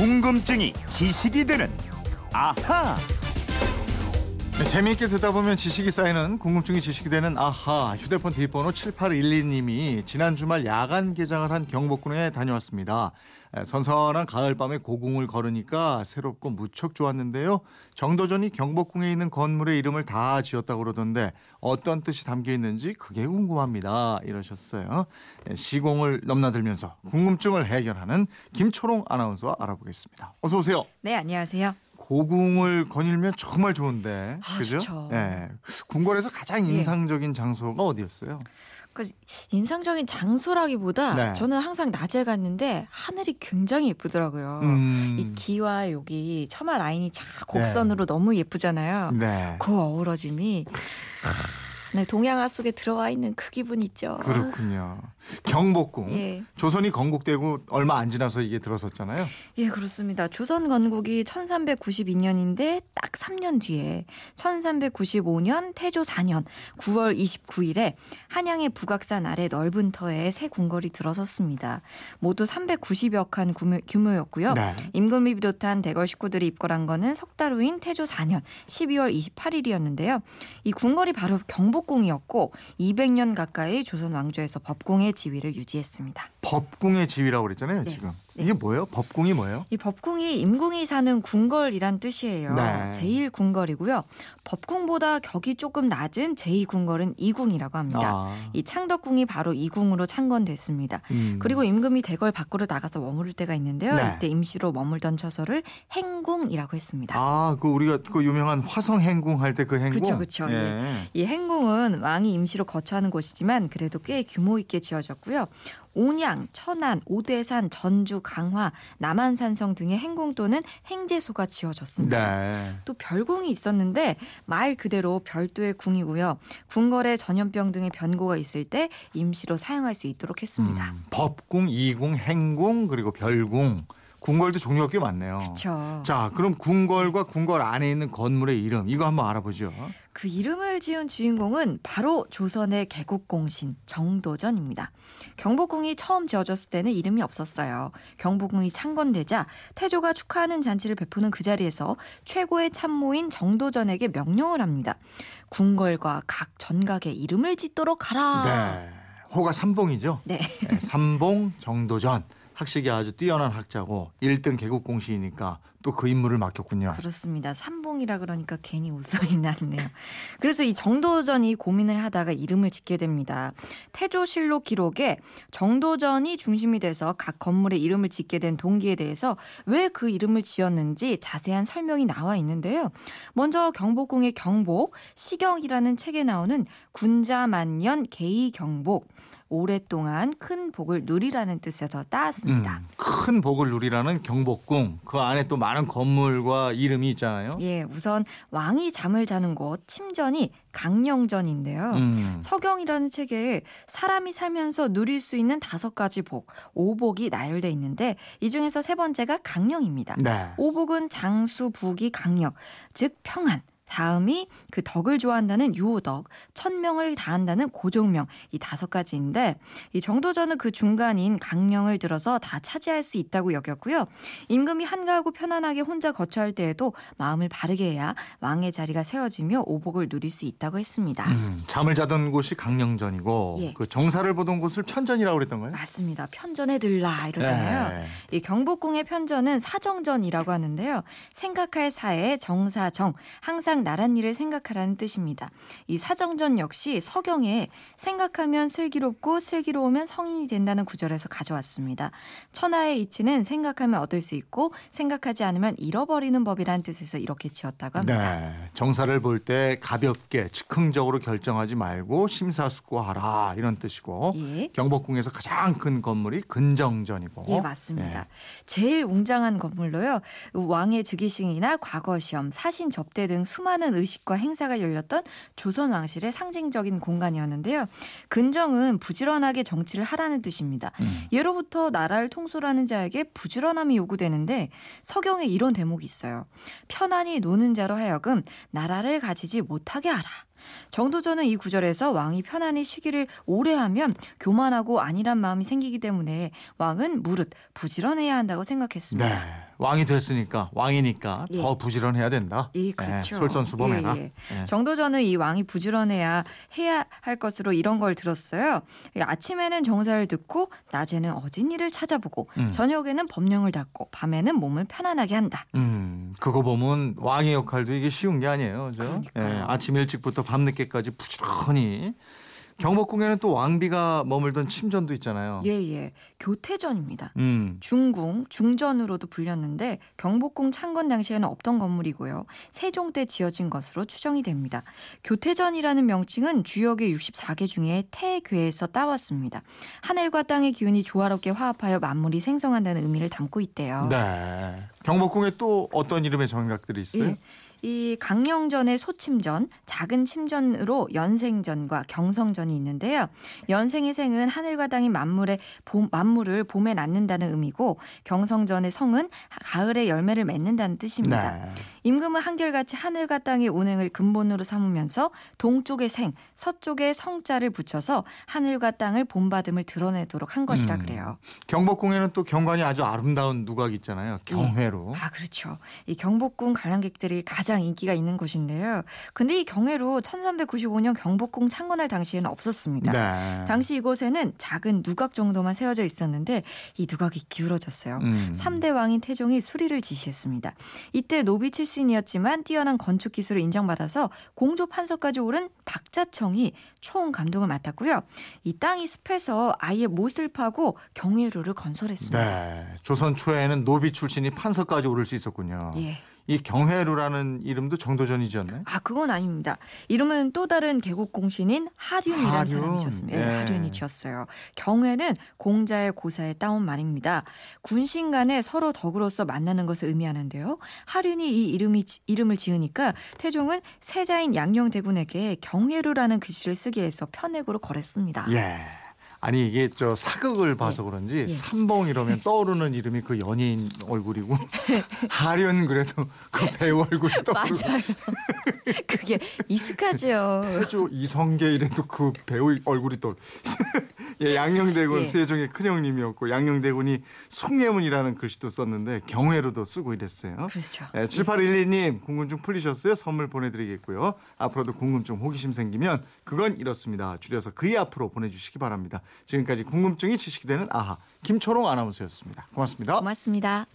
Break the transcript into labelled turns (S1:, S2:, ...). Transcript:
S1: 궁금증이 지식이 되는 아하.
S2: 네, 재미있게 듣다 보면 지식이 쌓이는 궁금증이 지식이 되는 아하 휴대폰 뒷번호 7812님이 지난 주말 야간 개장을 한 경복궁에 다녀왔습니다. 에, 선선한 가을밤에 고궁을 걸으니까 새롭고 무척 좋았는데요. 정도전이 경복궁에 있는 건물의 이름을 다 지었다고 그러던데 어떤 뜻이 담겨 있는지 그게 궁금합니다. 이러셨어요. 에, 시공을 넘나들면서 궁금증을 해결하는 김초롱 아나운서와 알아보겠습니다. 어서 오세요.
S3: 네, 안녕하세요.
S2: 고궁을 거닐면 정말 좋은데
S3: 아,
S2: 그죠?
S3: 좋죠.
S2: 예. 궁궐에서 가장
S3: 예.
S2: 인상적인 장소가 어디였어요?
S3: 그 인상적인 장소라기보다
S2: 네.
S3: 저는 항상 낮에 갔는데 하늘이 굉장히 예쁘더라고요.
S2: 음.
S3: 이 기와 여기 처마 라인이 쫙 곡선으로 너무 예쁘잖아요.
S2: 네.
S3: 그 어우러짐이 네, 동양화 속에 들어와 있는 그 기분 있죠.
S2: 그렇군요. 경복궁.
S3: 예.
S2: 조선이 건국되고 얼마 안 지나서 이게 들어섰잖아요.
S3: 예, 그렇습니다. 조선 건국이 1392년인데 딱 3년 뒤에 1395년 태조 4년 9월 29일에 한양의 북악산 아래 넓은 터에 새 궁궐이 들어섰습니다. 모두 390여 칸 규모- 규모였고요.
S2: 네.
S3: 임금이 비롯한 대궐 식구들이 입궐한 거는 석 달 후인 태조 4년 12월 28일이었는데요. 이 궁궐이 바로 경복 궁이었고 200년 가까이 조선 왕조에서 법궁의 지위를 유지했습니다.
S2: 법궁의 지위라고 그랬잖아요,
S3: 네.
S2: 지금.
S3: 네.
S2: 이게 뭐예요? 법궁이 뭐예요?
S3: 이 법궁이 임궁이 사는 궁궐이란 뜻이에요.
S2: 네.
S3: 제1 궁궐이고요. 법궁보다 격이 조금 낮은 제2 궁궐은 이궁이라고 합니다.
S2: 아.
S3: 이 창덕궁이 바로 이궁으로 창건됐습니다.
S2: 음.
S3: 그리고 임금이 대궐 밖으로 나가서 머무를 때가 있는데요.
S2: 네.
S3: 이때 임시로 머물던 처소를 행궁이라고 했습니다.
S2: 아, 그 우리가 그 유명한 화성 행궁 할 때 그 행궁.
S3: 그쵸, 그쵸,
S2: 예.
S3: 이 행궁은 왕이 임시로 거처하는 곳이지만 그래도 꽤 규모 있게 지어졌고요. 온양, 천안, 오대산, 전주, 강화, 남한산성 등의 행궁 또는 행제소가 지어졌습니다.
S2: 네.
S3: 또 별궁이 있었는데 말 그대로 별도의 궁이고요. 궁궐에 전염병 등의 변고가 있을 때 임시로 사용할 수 있도록 했습니다.
S2: 음, 법궁, 이궁, 행궁, 그리고 별궁. 궁궐도 종류가 꽤 많네요.
S3: 그렇죠.
S2: 자, 그럼 궁궐과 궁궐 안에 있는 건물의 이름 이거 한번 알아보죠.
S3: 그 이름을 지은 주인공은 바로 조선의 개국공신 정도전입니다. 경복궁이 처음 지어졌을 때는 이름이 없었어요. 경복궁이 창건되자 태조가 축하하는 잔치를 베푸는 그 자리에서 최고의 참모인 정도전에게 명령을 합니다. 궁궐과 각 전각의 이름을 짓도록 하라.
S2: 네. 호가 삼봉이죠.
S3: 네.
S2: 네, 삼봉 정도전. 학식이 아주 뛰어난 학자고 1등 개국공신이니까 또 그 임무를 맡겼군요.
S3: 그렇습니다. 삼봉이라 그러니까 괜히 웃음이 났네요. 그래서 이 정도전이 고민을 하다가 이름을 짓게 됩니다. 태조실록 기록에 정도전이 중심이 돼서 각 건물의 이름을 짓게 된 동기에 대해서 왜 그 이름을 지었는지 자세한 설명이 나와 있는데요. 먼저 경복궁의 경복, 시경이라는 책에 나오는 군자만년 개이경복, 오랫동안 큰 복을 누리라는 뜻에서 따왔습니다.
S2: 음, 큰 복을 누리라는 경복궁. 그 안에 또 많은 건물과 이름이 있잖아요.
S3: 예, 우선 왕이 잠을 자는 곳 침전이 강령전인데요.
S2: 음.
S3: 서경이라는 책에 사람이 살면서 누릴 수 있는 다섯 가지 복, 오복이 나열돼 있는데 이 중에서 세 번째가 강령입니다.
S2: 네.
S3: 오복은 장수, 부기, 강력, 즉 평안. 다음이 그 덕을 좋아한다는 유호덕, 천명을 다한다는 고종명 이 다섯 가지인데 이 정도전은 그 중간인 강령을 들어서 다 차지할 수 있다고 여겼고요. 임금이 한가하고 편안하게 혼자 거처할 때에도 마음을 바르게 해야 왕의 자리가 세워지며 오복을 누릴 수 있다고 했습니다.
S2: 음, 잠을 자던 곳이 강령전이고
S3: 예.
S2: 그 정사를 보던 곳을 편전이라고 그랬던 거예요?
S3: 맞습니다. 편전에 들라 이러잖아요.
S2: 네.
S3: 이 경복궁의 편전은 사정전이라고 하는데요. 생각할 사에 정사정, 항상 나란 일을 생각하라는 뜻입니다. 이 사정전 역시 서경에 생각하면 슬기롭고 슬기로우면 성인이 된다는 구절에서 가져왔습니다. 천하의 이치는 생각하면 얻을 수 있고 생각하지 않으면 잃어버리는 법이라는 뜻에서 이렇게 지었다고 합니다.
S2: 네. 정사를 볼 때 가볍게 즉흥적으로 결정하지 말고 심사숙고하라 이런 뜻이고
S3: 예.
S2: 경복궁에서 가장 큰 건물이 근정전이고
S3: 예, 맞습니다.
S2: 네.
S3: 제일 웅장한 건물로요. 왕의 즉위식이나 과거 시험, 사신 접대 등 수많은 의식과 행사가 열렸던 조선 왕실의 상징적인 공간이었는데요. 근정은 부지런하게 정치를 하라는 뜻입니다.
S2: 음.
S3: 예로부터 나라를 통솔하는 자에게 부지런함이 요구되는데 서경에 이런 대목이 있어요. 편안히 노는 자로 하여금 나라를 가지지 못하게 하라. 정도전은 이 구절에서 왕이 편안히 쉬기를 오래 하면 교만하고 안일한 마음이 생기기 때문에 왕은 무릇 부지런해야 한다고 생각했습니다.
S2: 네. 왕이 됐으니까 왕이니까
S3: 예.
S2: 더 부지런해야 된다.
S3: 예, 그렇죠.
S2: 네, 솔선수범해라.
S3: 예, 예.
S2: 예.
S3: 정도전은 이 왕이 부지런해야 해야 할 것으로 이런 걸 들었어요. 이 아침에는 정사를 듣고 낮에는 어진 일을 찾아보고
S2: 음.
S3: 저녁에는 법령을 닫고 밤에는 몸을 편안하게 한다.
S2: 음, 그거 보면 왕의 역할도 이게 쉬운 게 아니에요. 그죠?
S3: 그러니까요.
S2: 아침 일찍부터 밤 늦게까지 부지런히 경복궁에는 또 왕비가 머물던 침전도 있잖아요.
S3: 예, 예. 교태전입니다.
S2: 음.
S3: 중궁, 중전으로도 불렸는데 경복궁 창건 당시에는 없던 건물이고요. 세종 때 지어진 것으로 추정이 됩니다. 교태전이라는 명칭은 주역의 64개 중에 태괴에서 따왔습니다. 하늘과 땅의 기운이 조화롭게 화합하여 만물이 생성한다는 의미를 담고 있대요.
S2: 네. 경복궁에 또 어떤 이름의 정각들이 있어요?
S3: 예. 이 강령전의 소침전, 작은 침전으로 연생전과 경성전이 있는데요. 연생의 생은 하늘과 땅이 만물의 봄, 만물을 봄에 낳는다는 의미고 경성전의 성은 가을에 열매를 맺는다는 뜻입니다.
S2: 네.
S3: 임금은 한결같이 하늘과 땅의 운행을 근본으로 삼으면서 동쪽의 생, 서쪽의 성자를 붙여서 하늘과 땅을 본받음을 드러내도록 한 것이라
S2: 음.
S3: 그래요.
S2: 경복궁에는 또 경관이 아주 아름다운 누각이 있잖아요. 경회로.
S3: 아, 그렇죠. 이 경복궁 관람객들이 가장 인기가 있는 곳인데요. 근데 이 경회로 1395년 경복궁 창건할 당시에는 없었습니다.
S2: 네.
S3: 당시 이곳에는 작은 누각 정도만 세워져 있었는데 이 누각이 기울어졌어요.
S2: 음.
S3: 삼 3대 왕인 태종이 수리를 지시했습니다. 이때 노비 출신이었지만 뛰어난 건축 기술을 인정받아서 공조 판서까지 오른 박자청이 총 감독을 맡았고요. 이 땅이 습해서 아예 못을 파고 경회로를 건설했습니다.
S2: 네. 조선 초에는 노비 출신이 판서까지 오를 수 있었군요.
S3: 예.
S2: 이 경회로라는 이름도 정도전이 지었나요?
S3: 아, 그건 아닙니다. 이름은 또 다른 계곡 공신인 하륜이라는
S2: 하륜.
S3: 사람이 지었습니다. 예,
S2: 예.
S3: 하륜이 지었어요. 경회는 공자의 고사에 따온 말입니다. 군신 간에 서로 덕으로서 만나는 것을 의미하는데요. 하륜이 이 이름이, 지- 이름을 지으니까 태종은 세자인 양녕대군에게 경회루라는 글씨를 쓰게 해서 편액으로 거랬습니다.
S2: 예. 아니 이게 저 사극을 봐서 그런지
S3: 예.
S2: 삼봉 이러면 떠오르는 이름이 그 연예인 얼굴이고 하련 그래도 그 배우 얼굴이 떠오르고
S3: 맞아요. 그게 익숙하죠.
S2: 태조 이성계 이래도 그 배우 얼굴이 떠올. 예, 양녕대군
S3: 예.
S2: 세종의 큰형님이었고 양녕대군이 숭례문이라는 글씨도 썼는데 경회로도 쓰고 이랬어요.
S3: 그렇죠.
S2: 예, 7812님 궁금증 풀리셨어요? 선물 보내드리겠고요. 앞으로도 궁금증 호기심 생기면 그건 이렇습니다. 줄여서 그이 앞으로 보내주시기 바랍니다. 지금까지 궁금증이 지식이 되는 아하 김초롱 아나운서였습니다. 고맙습니다.
S3: 고맙습니다.